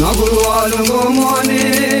Nagul var mumani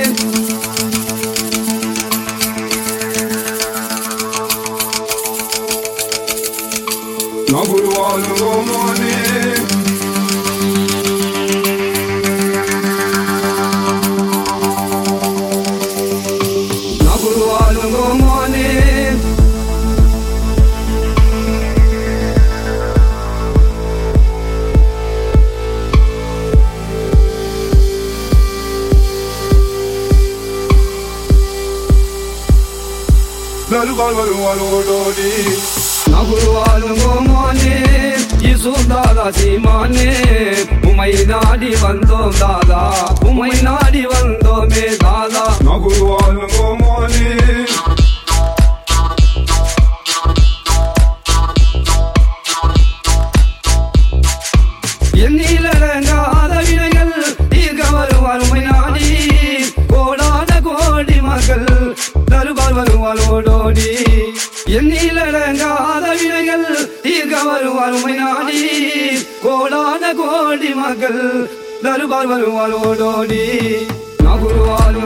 சீமானே உமை நாடி வந்தோம் தாதா உமை நாடி வந்தோமே தாதா நகுவாலும் கோமானே నరు బరువను అలోడోడి నగురు వాళ్ళు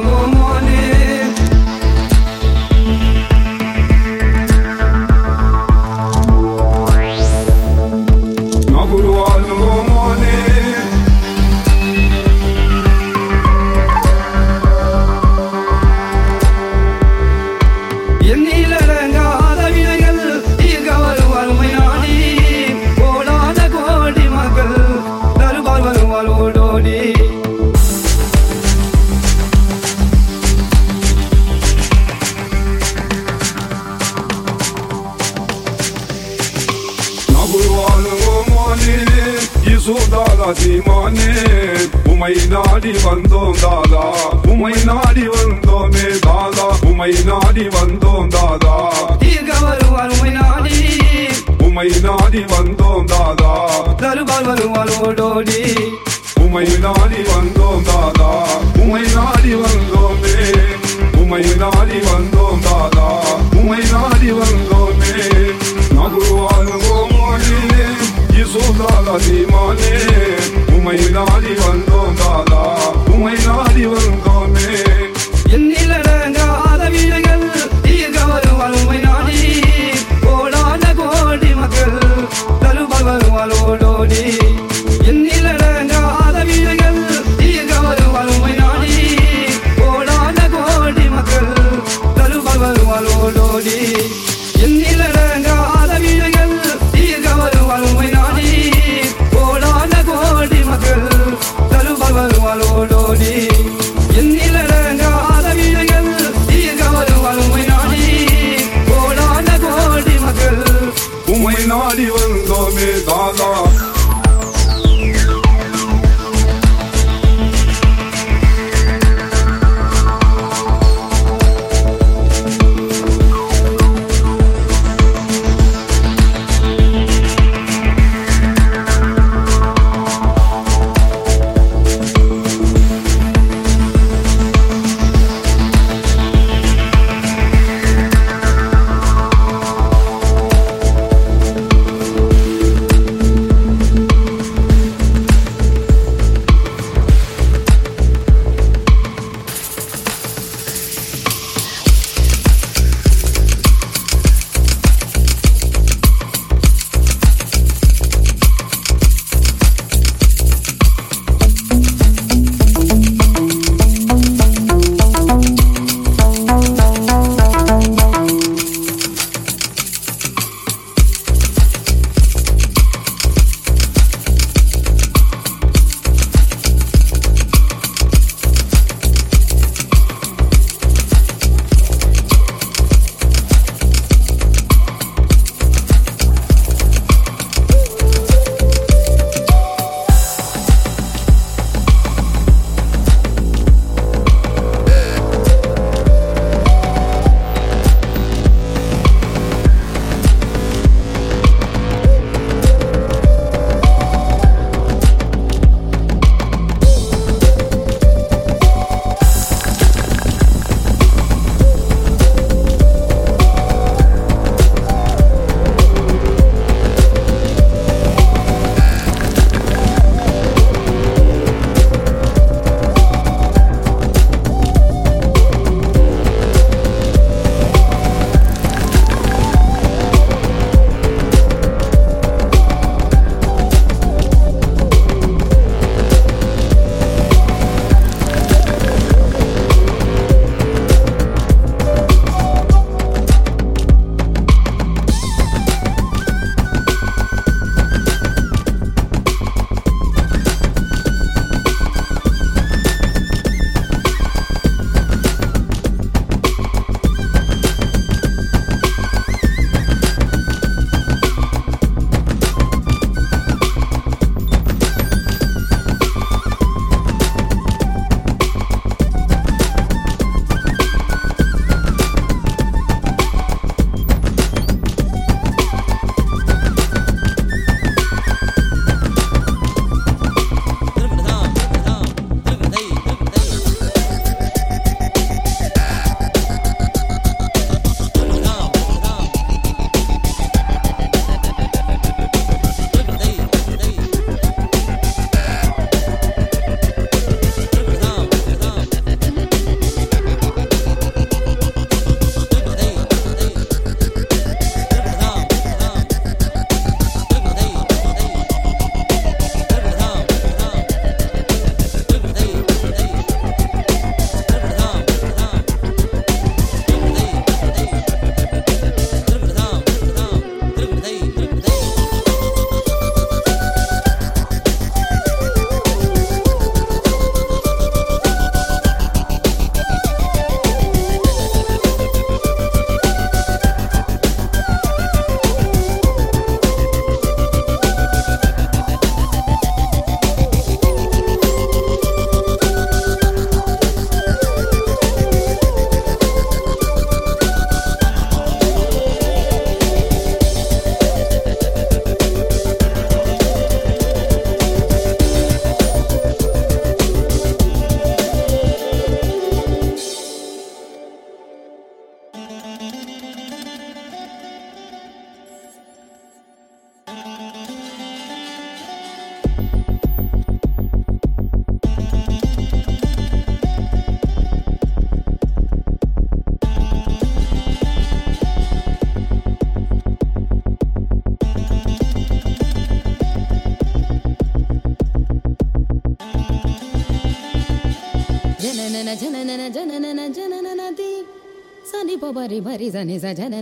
President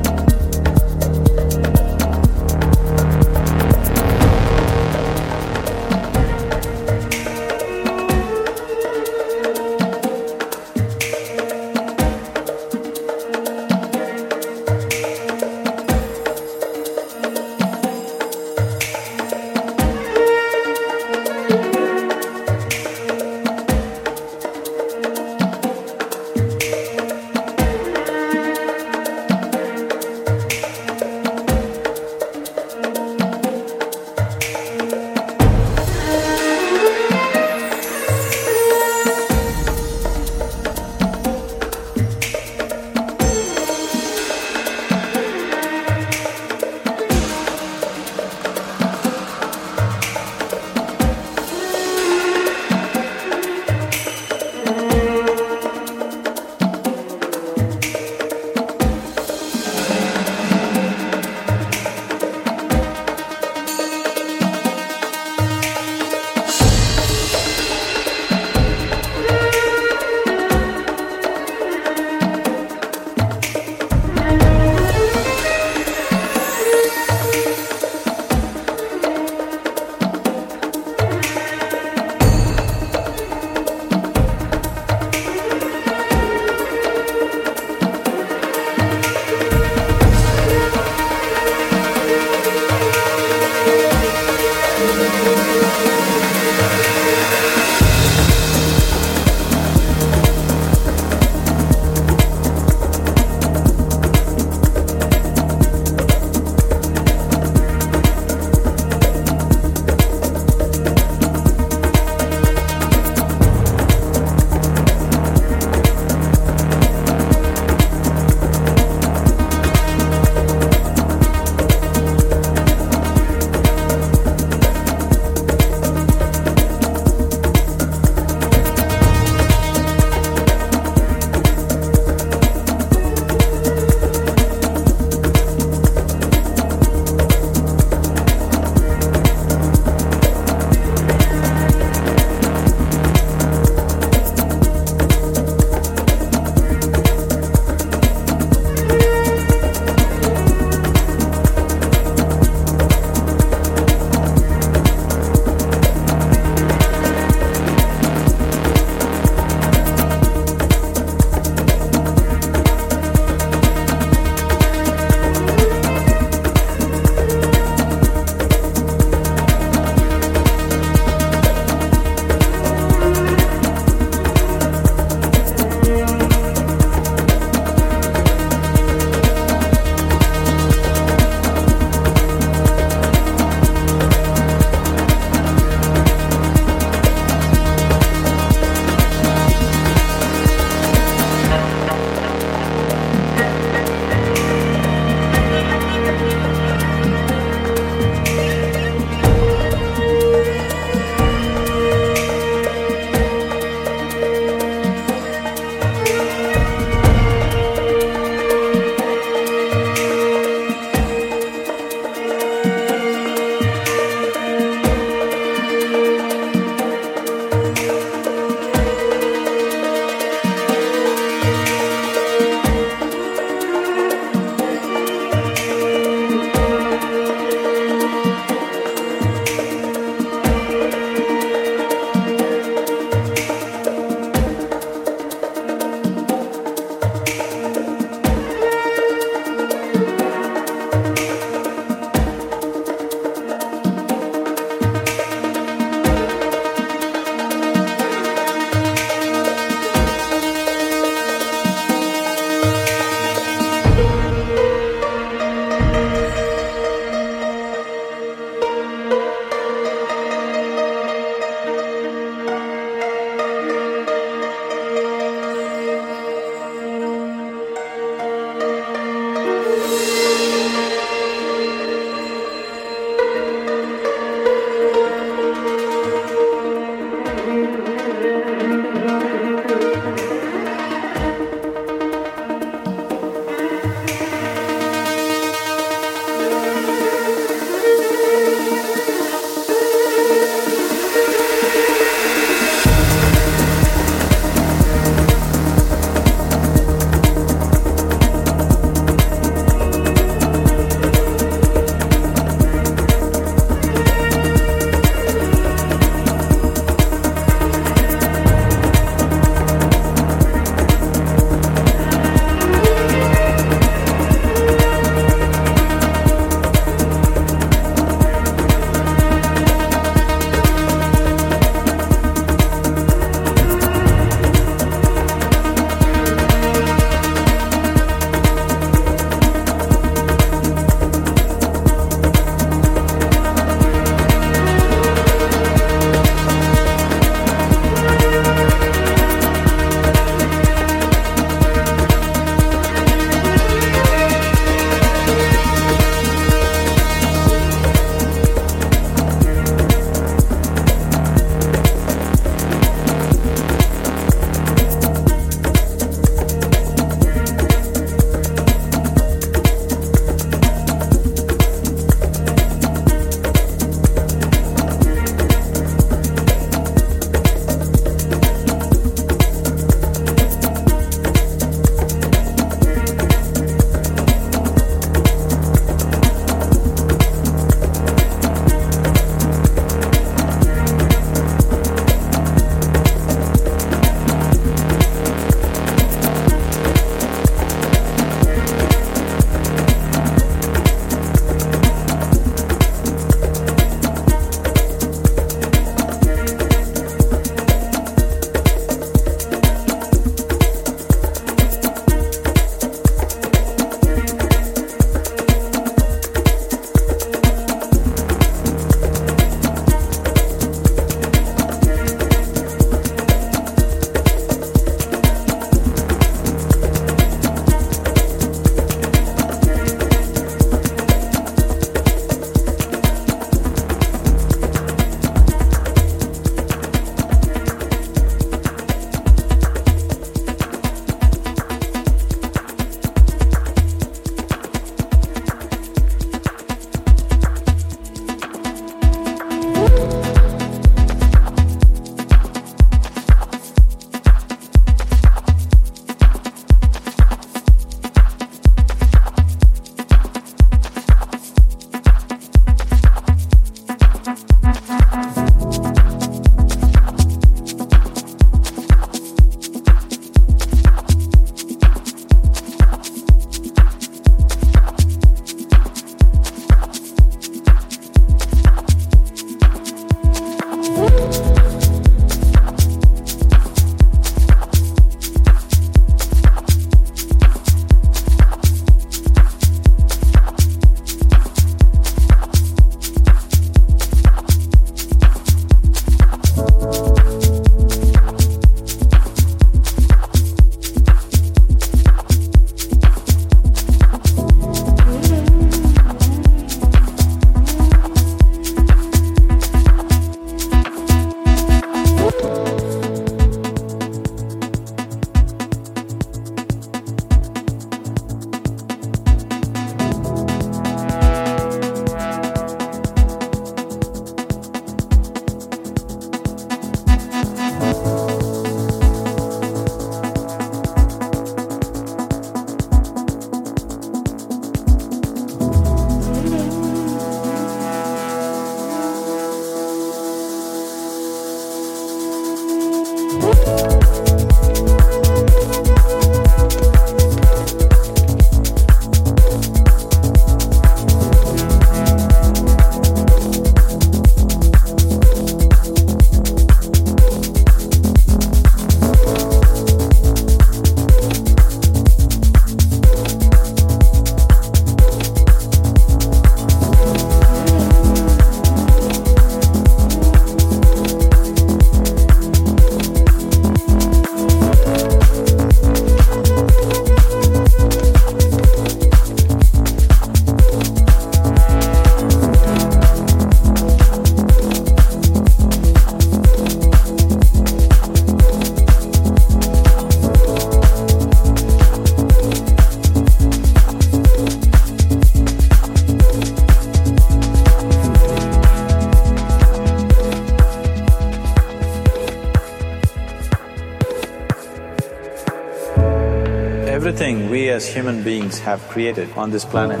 as human beings have created on this planet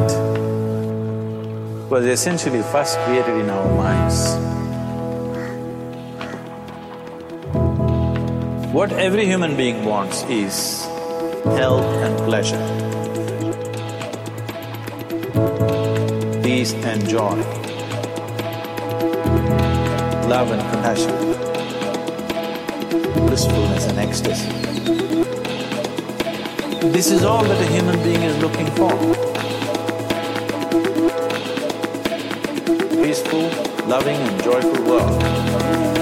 was essentially first created in our minds. What every human being wants is health and pleasure, peace and joy, love and compassion, blissfulness and ecstasy. This is all that a human being is looking for. Peaceful, loving and joyful world.